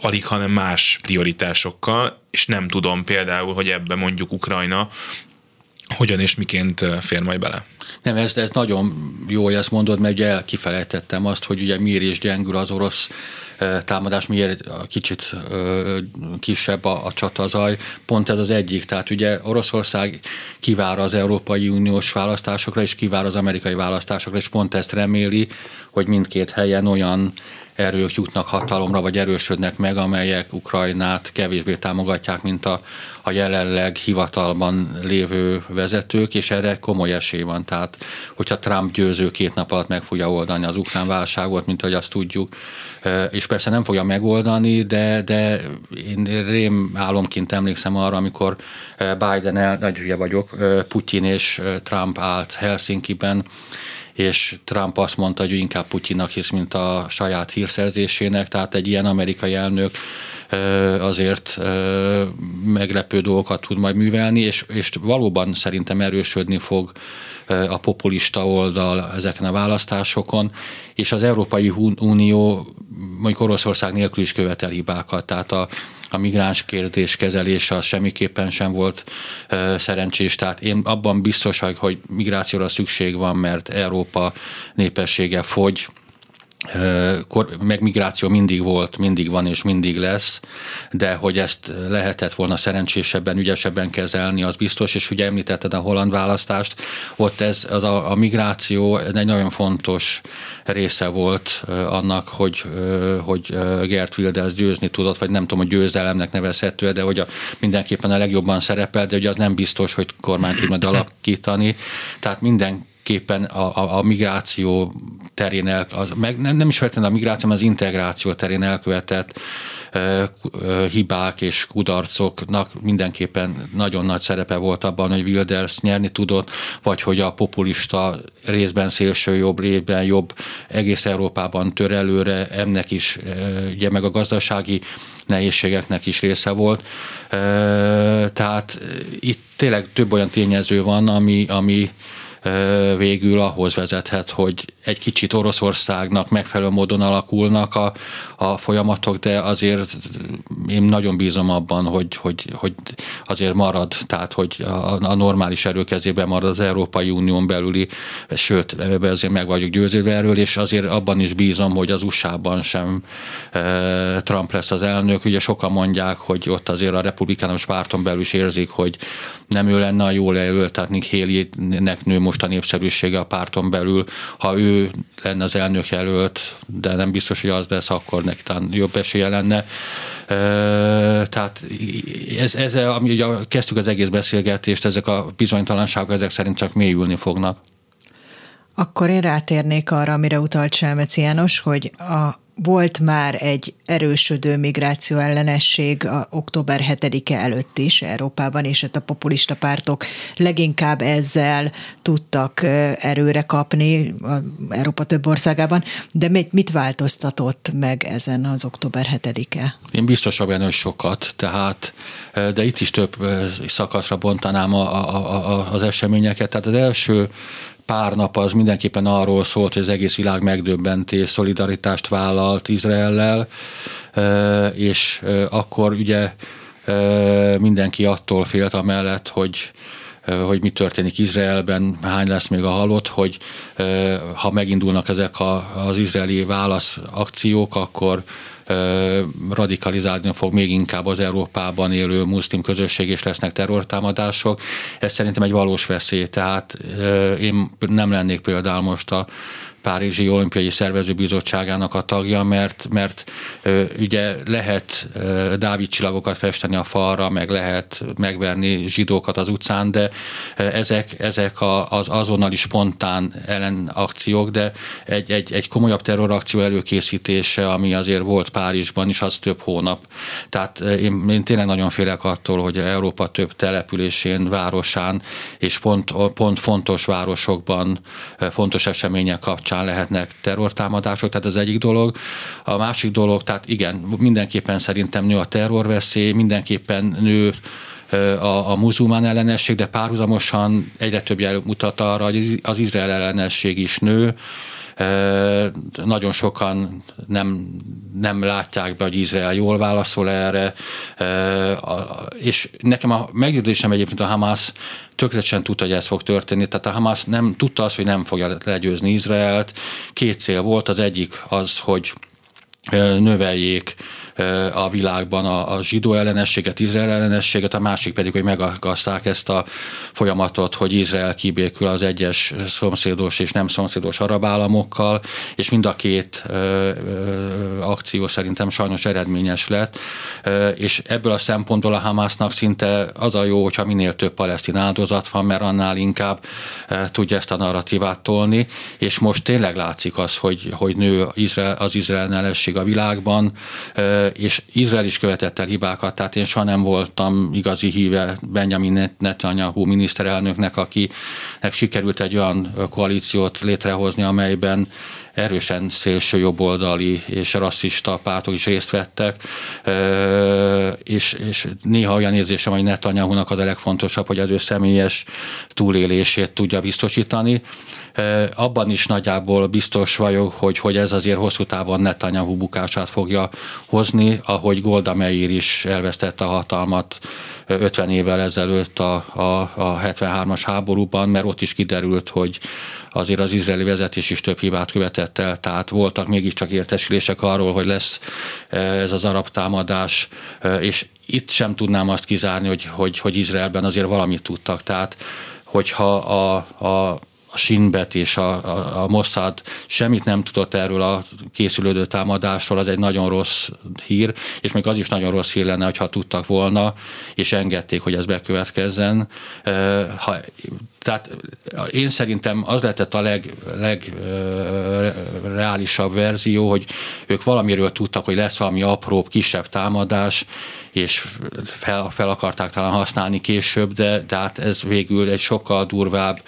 alig, hanem más prioritásokkal, és nem tudom például, hogy ebbe mondjuk Ukrajna hogyan és miként fér majd bele. Nem, ez, ez nagyon jó, hogy ezt mondod, mert ugye kifelejtettem azt, hogy ugye miért is gyengül az orosz támadás, miért kicsit kisebb a, a csatazaj. Pont ez az egyik. Tehát ugye Oroszország kivár az Európai Uniós választásokra, és kivár az amerikai választásokra, és pont ezt reméli, hogy mindkét helyen olyan erők jutnak hatalomra, vagy erősödnek meg, amelyek Ukrajnát kevésbé támogatják, mint a, a jelenleg hivatalban lévő vezetők, és erre komoly esély van. Tehát, hogyha Trump győző két nap alatt meg fogja oldani az ukrán válságot, mint hogy azt tudjuk, és persze nem fogja megoldani, de, de én rém álomként emlékszem arra, amikor Biden, el, nagy vagyok, Putyin és Trump állt Helsinki-ben, és Trump azt mondta, hogy inkább Putyinnak hisz, mint a saját hírszerzésének, tehát egy ilyen amerikai elnök azért meglepő dolgokat tud majd művelni, és, és valóban szerintem erősödni fog a populista oldal ezeken a választásokon, és az Európai Unió mondjuk Oroszország nélkül is követel hibákat, tehát a, a migráns kérdés kezelése az semmiképpen sem volt uh, szerencsés. Tehát én abban biztos vagyok, hogy migrációra szükség van, mert Európa népessége fogy, meg migráció mindig volt, mindig van és mindig lesz, de hogy ezt lehetett volna szerencsésebben, ügyesebben kezelni, az biztos, és ugye említetted a holland választást, ott ez az a, a migráció egy nagyon fontos része volt annak, hogy, hogy Gert Wilders győzni tudott, vagy nem tudom, hogy győzelemnek nevezhető, de hogy a, mindenképpen a legjobban szerepel, de hogy az nem biztos, hogy kormány tud majd alakítani. Tehát minden képpen a, a, a migráció terén, el, az, meg nem, nem is feltétlenül a migráció, hanem az integráció terén elkövetett hibák és kudarcoknak mindenképpen nagyon nagy szerepe volt abban, hogy Wilders nyerni tudott, vagy hogy a populista részben szélső jobb, részben jobb egész Európában tör előre, ennek is, ugye meg a gazdasági nehézségeknek is része volt. Tehát itt tényleg több olyan tényező van, ami, ami végül ahhoz vezethet, hogy egy kicsit Oroszországnak megfelelő módon alakulnak a, a folyamatok, de azért én nagyon bízom abban, hogy, hogy, hogy azért marad, tehát hogy a, a normális erő kezében marad az Európai Unión belüli, sőt, azért meg vagyok győződve erről, és azért abban is bízom, hogy az USA-ban sem Trump lesz az elnök. Ugye sokan mondják, hogy ott azért a republikánus párton belül is érzik, hogy nem ő lenne a jól jelölt, tehát Nick Haley-nek nő most a népszerűsége a párton belül. Ha ő lenne az elnök jelölt, de nem biztos, hogy az lesz, akkor neki talán jobb esélye lenne. Tehát ez, ez ami ugye kezdtük az egész beszélgetést, ezek a bizonytalanságok ezek szerint csak mélyülni fognak. Akkor én rátérnék arra, amire utalt Selmeci János, hogy a volt már egy erősödő migráció ellenesség a október 7-e előtt is Európában, és hát a populista pártok leginkább ezzel tudtak erőre kapni Európa több országában, de mit, változtatott meg ezen az október 7-e? Én biztos benne, hogy sokat, tehát, de itt is több szakaszra bontanám a, a, a, az eseményeket. Tehát az első pár nap az mindenképpen arról szólt, hogy az egész világ megdöbbentés, szolidaritást vállalt Izraellel, és akkor ugye mindenki attól félt amellett, hogy hogy mi történik Izraelben, hány lesz még a halott, hogy ha megindulnak ezek az izraeli válaszakciók, akkor radikalizálni fog még inkább az Európában élő muszlim közösség, és lesznek terrortámadások. Ez szerintem egy valós veszély, tehát én nem lennék például most a Párizsi Olimpiai Szervezőbizottságának a tagja, mert, mert ugye lehet Dávid csillagokat festeni a falra, meg lehet megverni zsidókat az utcán, de ezek, ezek az azonnali spontán ellenakciók, de egy, egy, egy komolyabb terrorakció előkészítése, ami azért volt Párizsban is, az több hónap. Tehát én, én tényleg nagyon félek attól, hogy Európa több településén, városán és pont, pont fontos városokban fontos események kapcsán kapcsán lehetnek terrortámadások, tehát az egyik dolog. A másik dolog, tehát igen, mindenképpen szerintem nő a terrorveszély, mindenképpen nő a, a muzulmán ellenesség, de párhuzamosan egyre több jel mutat arra, hogy az Izrael ellenesség is nő. Nagyon sokan nem, nem látják be, hogy Izrael jól válaszol erre, és nekem a meggyőzésem egyébként a Hamas tökéletesen tudta, hogy ez fog történni. Tehát a Hamas nem tudta azt, hogy nem fogja legyőzni Izraelt. Két cél volt, az egyik az, hogy növeljék a világban a, a zsidó ellenességet, Izrael ellenességet, a másik pedig, hogy megakaszták ezt a folyamatot, hogy Izrael kibékül az egyes szomszédos és nem szomszédos arab államokkal, és mind a két ö, ö, akció szerintem sajnos eredményes lett, ö, és ebből a szempontból a Hamásznak szinte az a jó, hogyha minél több palesztin áldozat van, mert annál inkább ö, tudja ezt a narratívát tolni, és most tényleg látszik az, hogy, hogy nő Izrael, az Izrael ellenesség a világban, és Izrael is követett el hibákat, tehát én soha nem voltam igazi híve Benjamin Netanyahu miniszterelnöknek, akinek sikerült egy olyan koalíciót létrehozni, amelyben erősen szélső jobboldali és rasszista pártok is részt vettek, és, és néha olyan érzésem, hogy Netanyahu-nak az a legfontosabb, hogy az ő személyes túlélését tudja biztosítani. Abban is nagyjából biztos vagyok, hogy, hogy ez azért hosszú távon Netanyahu bukását fogja hozni, ahogy Golda Meir is elvesztette a hatalmat 50 évvel ezelőtt a, a, a 73-as háborúban, mert ott is kiderült, hogy azért az izraeli vezetés is több hibát követett el, tehát voltak mégiscsak értesülések arról, hogy lesz ez az arab támadás, és itt sem tudnám azt kizárni, hogy, hogy, hogy Izraelben azért valamit tudtak, tehát hogyha a, a a Sinbet és a, a, a Mossad semmit nem tudott erről a készülődő támadásról, az egy nagyon rossz hír, és még az is nagyon rossz hír lenne, ha tudtak volna, és engedték, hogy ez bekövetkezzen. Ha, tehát én szerintem az lehetett a leg, legreálisabb verzió, hogy ők valamiről tudtak, hogy lesz valami apróbb, kisebb támadás, és fel, fel akarták talán használni később, de, de hát ez végül egy sokkal durvább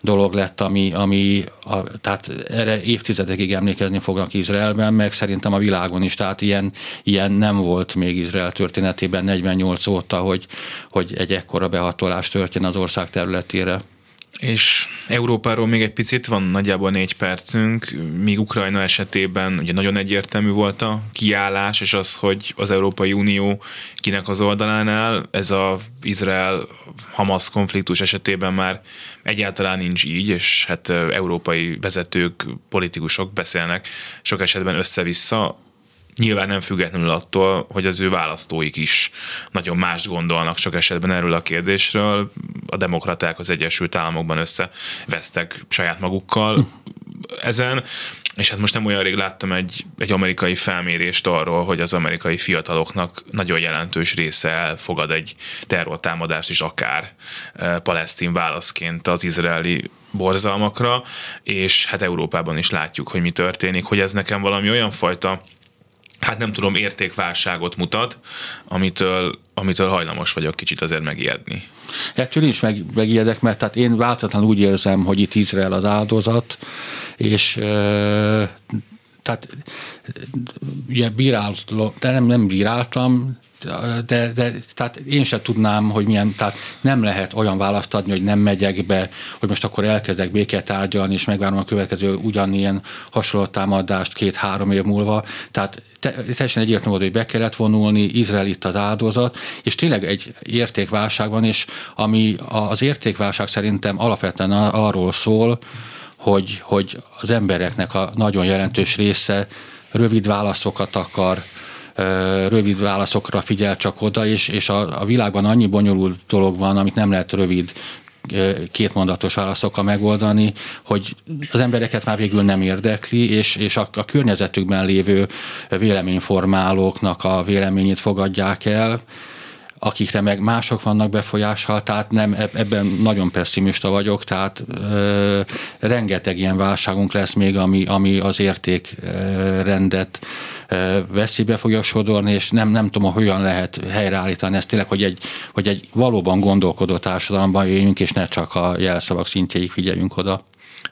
dolog lett, ami, ami a, tehát erre évtizedekig emlékezni fognak Izraelben, meg szerintem a világon is, tehát ilyen, ilyen nem volt még Izrael történetében 48 óta, hogy, hogy egy ekkora behatolás történ az ország területére. És Európáról még egy picit van, nagyjából négy percünk, míg Ukrajna esetében ugye nagyon egyértelmű volt a kiállás, és az, hogy az Európai Unió kinek az oldalán áll, ez a Izrael-Hamas konfliktus esetében már egyáltalán nincs így, és hát európai vezetők, politikusok beszélnek sok esetben össze-vissza, nyilván nem függetlenül attól, hogy az ő választóik is nagyon más gondolnak sok esetben erről a kérdésről. A demokraták az Egyesült Államokban összevesztek saját magukkal ezen, és hát most nem olyan rég láttam egy, egy amerikai felmérést arról, hogy az amerikai fiataloknak nagyon jelentős része elfogad egy terrortámadást is akár e, palesztin válaszként az izraeli borzalmakra, és hát Európában is látjuk, hogy mi történik, hogy ez nekem valami olyan fajta hát nem tudom, értékválságot mutat, amitől, amitől hajlamos vagyok kicsit azért megijedni. Ettől is meg, megijedek, mert tehát én változatlanul úgy érzem, hogy itt Izrael az áldozat, és e, tehát ugye bíráltam, de nem, nem bíráltam, de, de tehát én sem tudnám, hogy milyen, tehát nem lehet olyan választ adni, hogy nem megyek be, hogy most akkor elkezdek békét tárgyalni, és megvárom a következő ugyanilyen hasonló támadást két-három év múlva. Tehát teljesen egyértelmű hogy be kellett vonulni, Izrael itt az áldozat, és tényleg egy értékválság van, és ami az értékválság szerintem alapvetően arról szól, hogy, hogy az embereknek a nagyon jelentős része rövid válaszokat akar, rövid válaszokra figyel csak oda, és, és a, a világban annyi bonyolult dolog van, amit nem lehet rövid kétmondatos válaszokkal megoldani, hogy az embereket már végül nem érdekli, és, és a, a környezetükben lévő véleményformálóknak a véleményét fogadják el, akikre meg mások vannak befolyással, tehát nem, ebben nagyon pessimista vagyok, tehát ö, rengeteg ilyen válságunk lesz még, ami, ami az értékrendet veszélybe fogja sodorni, és nem, nem tudom, hogyan lehet helyreállítani ezt tényleg, hogy egy, hogy egy valóban gondolkodó társadalomban jöjjünk, és ne csak a jelszavak szintjéig figyeljünk oda.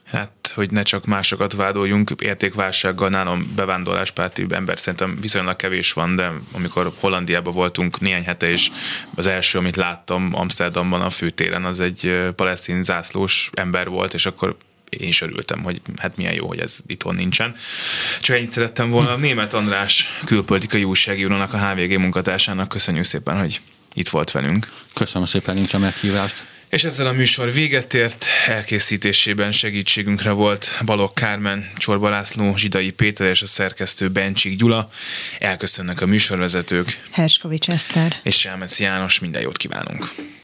Hát, hogy ne csak másokat vádoljunk, értékválsággal nálam bevándorláspárti ember szerintem viszonylag kevés van, de amikor Hollandiában voltunk néhány hete, és az első, amit láttam Amsterdamban a főtéren, az egy palesztin zászlós ember volt, és akkor én is örültem, hogy hát milyen jó, hogy ez itthon nincsen. Csak ennyit szerettem volna. Német András külpolitikai újságírónak, a HVG munkatársának köszönjük szépen, hogy itt volt velünk. Köszönöm szépen, nincs a meghívást. És ezzel a műsor véget ért, elkészítésében segítségünkre volt Balogh Kármen, Csorba László, Zsidai Péter és a szerkesztő Bencsik Gyula. Elköszönnek a műsorvezetők. Herskovics Eszter. És Selmec János, minden jót kívánunk.